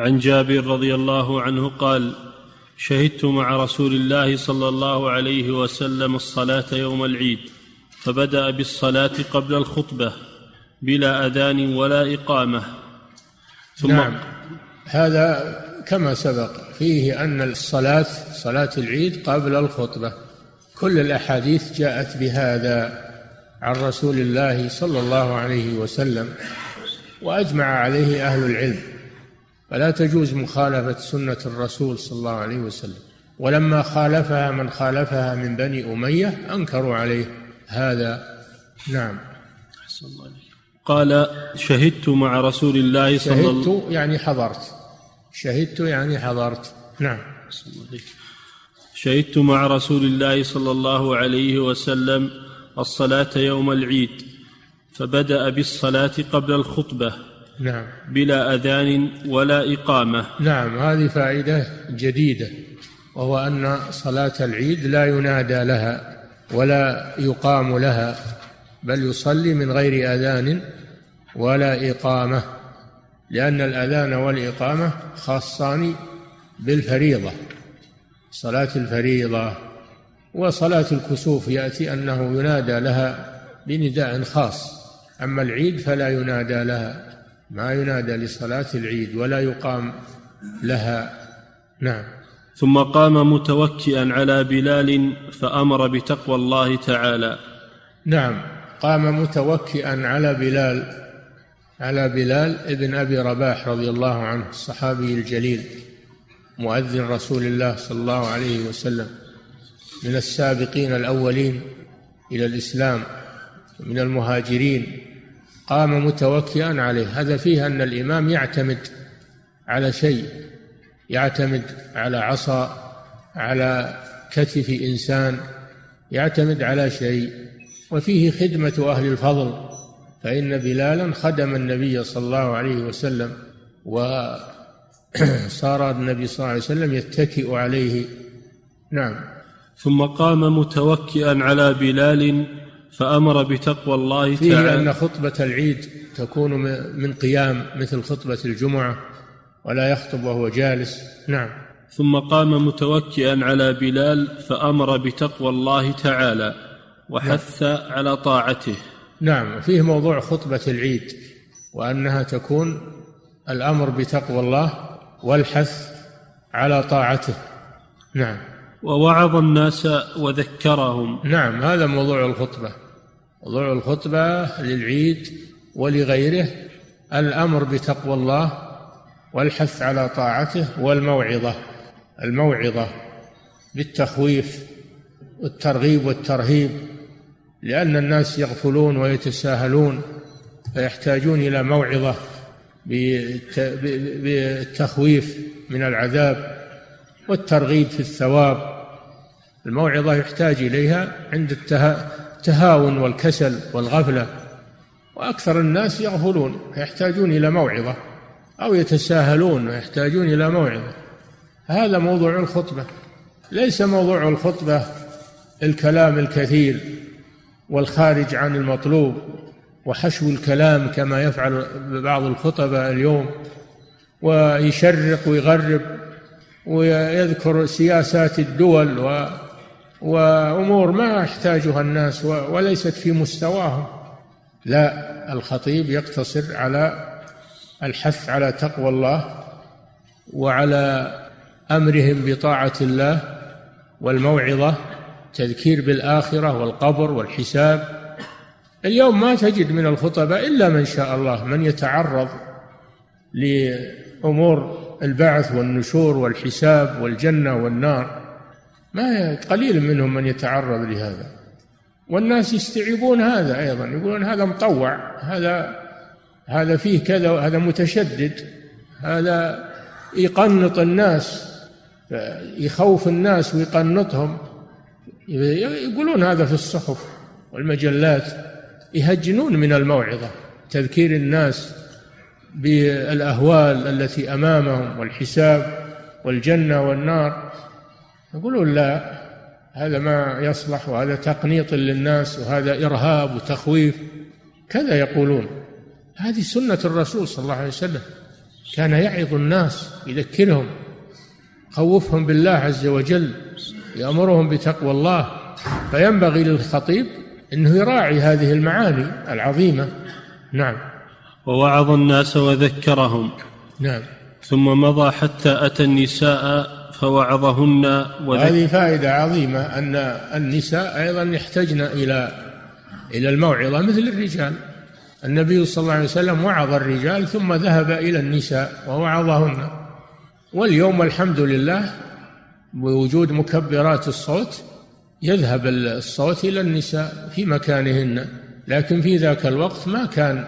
عن جابر رضي الله عنه قال شهدت مع رسول الله صلى الله عليه وسلم الصلاة يوم العيد فبدأ بالصلاة قبل الخطبة بلا أذان ولا إقامة. ثم نعم. هذا كما سبق فيه أن الصلاة صلاة العيد قبل الخطبة. كل الأحاديث جاءت بهذا عن رسول الله صلى الله عليه وسلم وأجمع عليه أهل العلم. فلا تجوز مخالفة سنة الرسول صلى الله عليه وسلم. ولما خالفها من خالفها من بني أمية أنكروا عليه. هذا نعم. قال شهدت مع رسول الله صلى الله عليه وسلم شهدت يعني حضرت. شهدت يعني حضرت. نعم. شهدت مع رسول الله صلى الله عليه وسلم الصلاة يوم العيد فبدأ بالصلاة قبل الخطبة. نعم. بلا أذان ولا إقامة. نعم هذه فائدة جديدة وهو أن صلاة العيد لا ينادى لها ولا يقام لها بل يصلي من غير أذان ولا إقامة لأن الأذان والإقامة خاصان بالفريضة صلاة الفريضة وصلاة الكسوف يأتي أنه ينادى لها بنداء خاص أما العيد فلا ينادى لها. ما ينادى لصلاة العيد ولا يقام لها. نعم. ثم قام متوكئا على بلال فأمر بتقوى الله تعالى. نعم. قام متوكئا على بلال على بلال ابن أبي رباح رضي الله عنه الصحابي الجليل مؤذن رسول الله صلى الله عليه وسلم من السابقين الأولين إلى الإسلام من المهاجرين. قام متوكئا عليه. هذا فيه أن الإمام يعتمد على شيء يعتمد على عصا على كتف إنسان يعتمد على شيء. وفيه خدمة أهل الفضل فإن بلالا خدم النبي صلى الله عليه وسلم وصار النبي صلى الله عليه وسلم يتكئ عليه. نعم. ثم قام متوكئا على بلال فأمر بتقوى الله فيه تعالى. أن خطبة العيد تكون من قيام مثل خطبة الجمعة ولا يخطب وهو جالس. نعم. ثم قام متوكئا على بلال فأمر بتقوى الله تعالى وحث نعم. على طاعته. نعم. فيه موضوع خطبة العيد وأنها تكون الأمر بتقوى الله والحث على طاعته. نعم. ووعظ الناس وذكرهم. نعم. هذا موضوع الخطبة. موضوع الخطبة للعيد ولغيره الأمر بتقوى الله والحث على طاعته والموعظة الموعظة بالتخويف والترغيب والترهيب لأن الناس يغفلون ويتساهلون فيحتاجون إلى موعظة بالتخويف من العذاب والترغيب في الثواب. الموعظة يحتاج إليها عند التهاون والكسل والغفلة. وأكثر الناس يغفلون يحتاجون إلى موعظة أو يتساهلون ويحتاجون إلى موعظة. هذا موضوع الخطبة. ليس موضوع الخطبة الكلام الكثير والخارج عن المطلوب وحشو الكلام كما يفعل بعض الخطباء اليوم ويشرق ويغرب ويذكر سياسات الدول و وأمور ما يحتاجها الناس وليست في مستواهم. لا الخطيب يقتصر على الحث على تقوى الله وعلى أمرهم بطاعة الله والموعظة تذكير بالآخرة والقبر والحساب. اليوم ما تجد من الخطباء إلا من شاء الله من يتعرض لأمور البعث والنشور والحساب والجنة والنار. ما قليل منهم من يتعرض لهذا. والناس يستعيبون هذا أيضا يقولون هذا مطوع هذا هذا فيه كذا هذا متشدد هذا يقنط الناس يخوف الناس ويقنطهم. يقولون هذا في الصحف والمجلات يهجنون من الموعظة تذكير الناس بالأهوال التي أمامهم والحساب والجنة والنار. يقولون لا هذا ما يصلح وهذا تقنيط للناس وهذا إرهاب وتخويف. كذا يقولون. هذه سنة الرسول صلى الله عليه وسلم. كان يعظ الناس يذكرهم خوفهم بالله عز وجل يأمرهم بتقوى الله. فينبغي للخطيب أنه يراعي هذه المعاني العظيمة. نعم. ووعظ الناس وذكرهم. نعم. ثم مضى حتى أتى النساء فوعظهن وذكر هذه فائدة عظيمة أن النساء أيضا يحتجن إلى إلى الموعظة مثل الرجال. النبي صلى الله عليه وسلم وعظ الرجال ثم ذهب إلى النساء ووعظهن. واليوم الحمد لله بوجود مكبرات الصوت يذهب الصوت إلى النساء في مكانهن. لكن في ذاك الوقت ما كان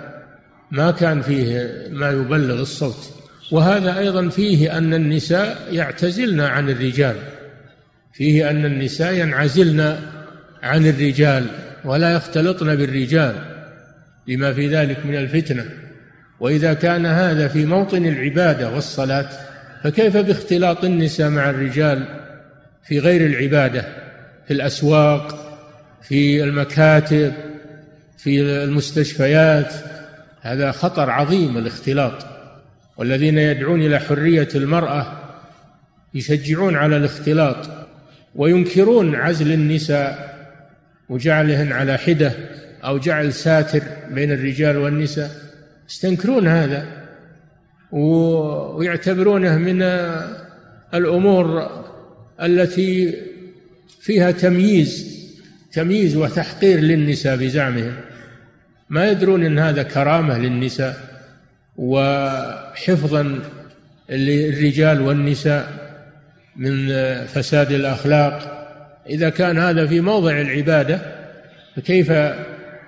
ما كان فيه ما يبلغ الصوت. وهذا أيضا فيه أن النساء يعتزلن عن الرجال. فيه أن النساء ينعزلن عن الرجال ولا يختلطن بالرجال لما في ذلك من الفتنة. وإذا كان هذا في موطن العبادة والصلاة فكيف باختلاط النساء مع الرجال في غير العبادة؟ في الأسواق في المكاتب في المستشفيات. هذا خطر عظيم الاختلاط. والذين يدعون إلى حرية المرأة يشجعون على الاختلاط وينكرون عزل النساء وجعلهن على حدة أو جعل ساتر بين الرجال والنساء. يستنكرون هذا ويعتبرونه من الأمور التي فيها تمييز تمييز وتحقير للنساء بزعمهم. ما يدرون إن هذا كرامة للنساء. وحفظا للرجال والنساء من فساد الأخلاق. إذا كان هذا في موضع العبادة فكيف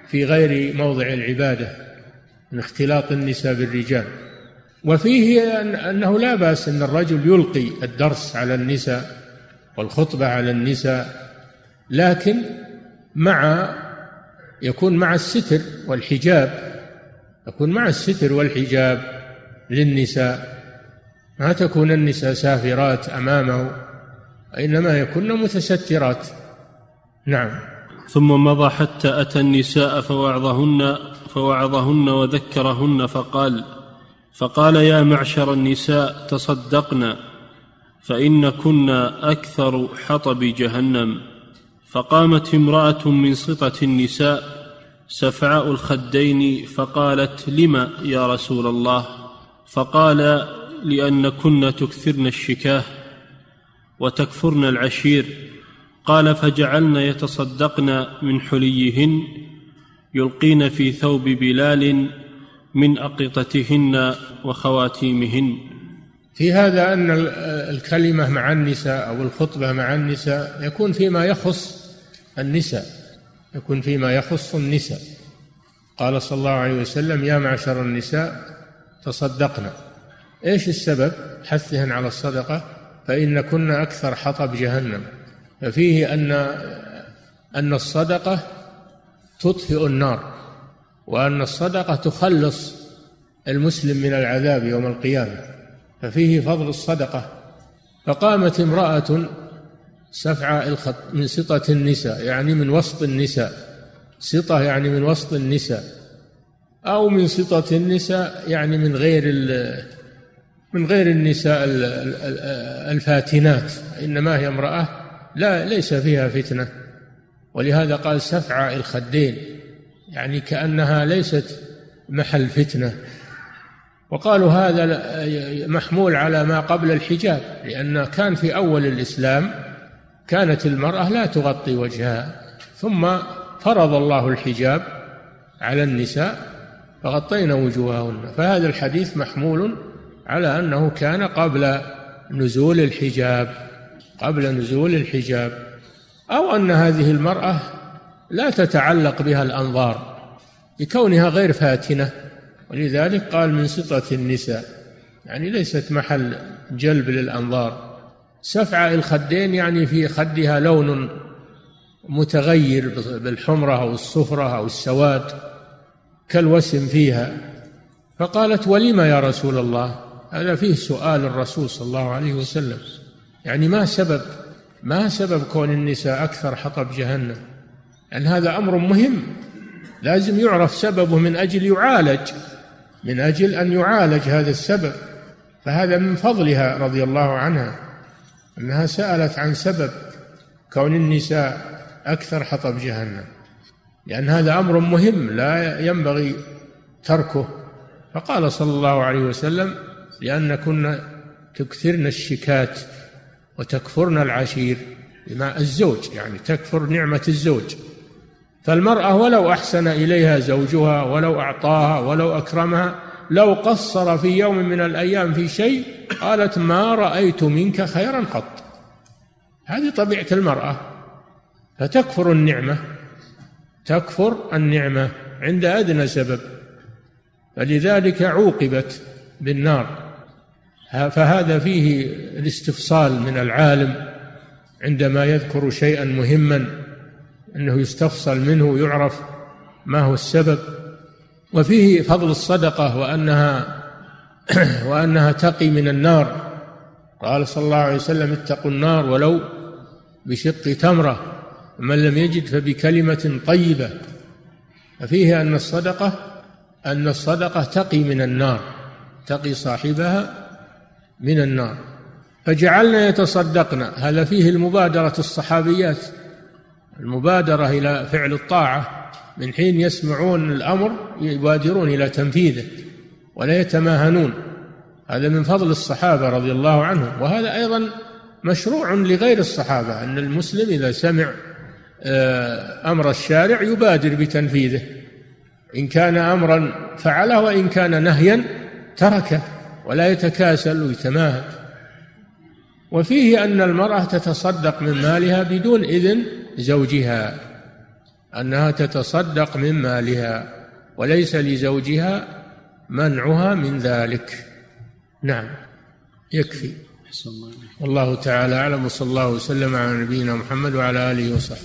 في غير موضع العبادة من اختلاط النساء بالرجال؟ وفيه أنه لا بأس أن الرجل يلقي الدرس على النساء والخطبة على النساء لكن مع يكون مع الستر والحجاب يكون مع الستر والحجاب للنساء. ما تكون النساء سافرات أمامه انما يكن متسترات. نعم. ثم مضى حتى أتى النساء فوعظهن فوعظهن وذكرهن فقال فقال يا معشر النساء تصدقن فإن كن أكثر حطب جهنم. فقامت امرأة من سطة النساء سفعاء الخدين فقالت لم يا رسول الله؟ فقال لأنكن تكثرن الشكاه وتكفرن العشير. قال فجعلن يتصدقن من حليهن يلقين في ثوب بلال من أقطتهن وخواتيمهن. في هذا أن الكلمة مع النساء أو الخطبة مع النساء يكون فيما يخص النساء. يكون فيما يخص النساء. قال صلى الله عليه وسلم يا معشر النساء تصدقنا. إيش السبب؟ حثهن على الصدقة فإن كن أكثر حطب جهنم. ففيه أن أن الصدقة تطفئ النار وأن الصدقة تخلص المسلم من العذاب يوم القيامة. ففيه فضل الصدقة. فقامت امرأة سفع الخط من سطة النساء يعني من وسط النساء. سطة يعني من وسط النساء. أو من سطة النساء يعني من غير من غير النساء الفاتنات. إنما هي امرأة لا ليس فيها فتنة. ولهذا قال سفع الخدين يعني كأنها ليست محل فتنة. وقالوا هذا محمول على ما قبل الحجاب لأن كان في أول الإسلام كانت المرأة لا تغطي وجهها ثم فرض الله الحجاب على النساء فغطينا وجوههن. فهذا الحديث محمول على أنه كان قبل نزول الحجاب قبل نزول الحجاب أو أن هذه المرأة لا تتعلق بها الأنظار لكونها غير فاتنة. ولذلك قال من سطة النساء يعني ليست محل جلب للأنظار. سفع الخدين يعني في خدها لون متغير بالحمرة أو الصفرة أو السواد كالوسم فيها. فقالت ولم يا رسول الله؟ هذا فيه سؤال الرسول صلى الله عليه وسلم. يعني ما سبب ما سبب كون النساء أكثر حطب جهنم؟ لأن هذا أمر مهم. لازم يعرف سببه من أجل يعالج من أجل أن يعالج هذا السبب. فهذا من فضلها رضي الله عنها. أنها سألت عن سبب كون النساء أكثر حطب جهنم لأن هذا أمر مهم لا ينبغي تركه. فقال صلى الله عليه وسلم لأن كنا تكثرن الشكات وتكفرن العشير بما الزوج يعني تكفر نعمة الزوج. فالمرأة ولو أحسن إليها زوجها ولو أعطاها ولو أكرمها لو قصر في يوم من الأيام في شيء قالت ما رأيت منك خيرا قط. هذه طبيعة المرأة. فتكفر النعمة. تكفر النعمة عند أدنى سبب. فلذلك عوقبت بالنار. فهذا فيه الاستفصال من العالم عندما يذكر شيئا مهما أنه يستفصل منه ويعرف ما هو السبب. وفيه فضل الصدقة وأنها وأنها تقي من النار. قال صلى الله عليه وسلم اتقوا النار ولو بشق تمرة من لم يجد فبكلمة طيبة. ففيه أن الصدقة أن الصدقة تقي من النار تقي صاحبها من النار. فجعلنا يتصدقن هذا فيه المبادرة الصحابيات المبادرة إلى فعل الطاعة. من حين يسمعون الأمر يبادرون إلى تنفيذه ولا يتماهنون. هذا من فضل الصحابة رضي الله عنهم. وهذا أيضا مشروع لغير الصحابة أن المسلم إذا سمع آه، أمر الشارع يبادر بتنفيذه. إن كان أمرا فعله وإن كان نهيا تركه ولا يتكاسل ويتماهى وفيه أن المرأة تتصدق من مالها بدون إذن زوجها. أنها تتصدق من مالها وليس لزوجها منعها من ذلك. نعم يكفي. والله تعالى أعلم وصلى الله وسلم على نبينا محمد وعلى آله وصحبه.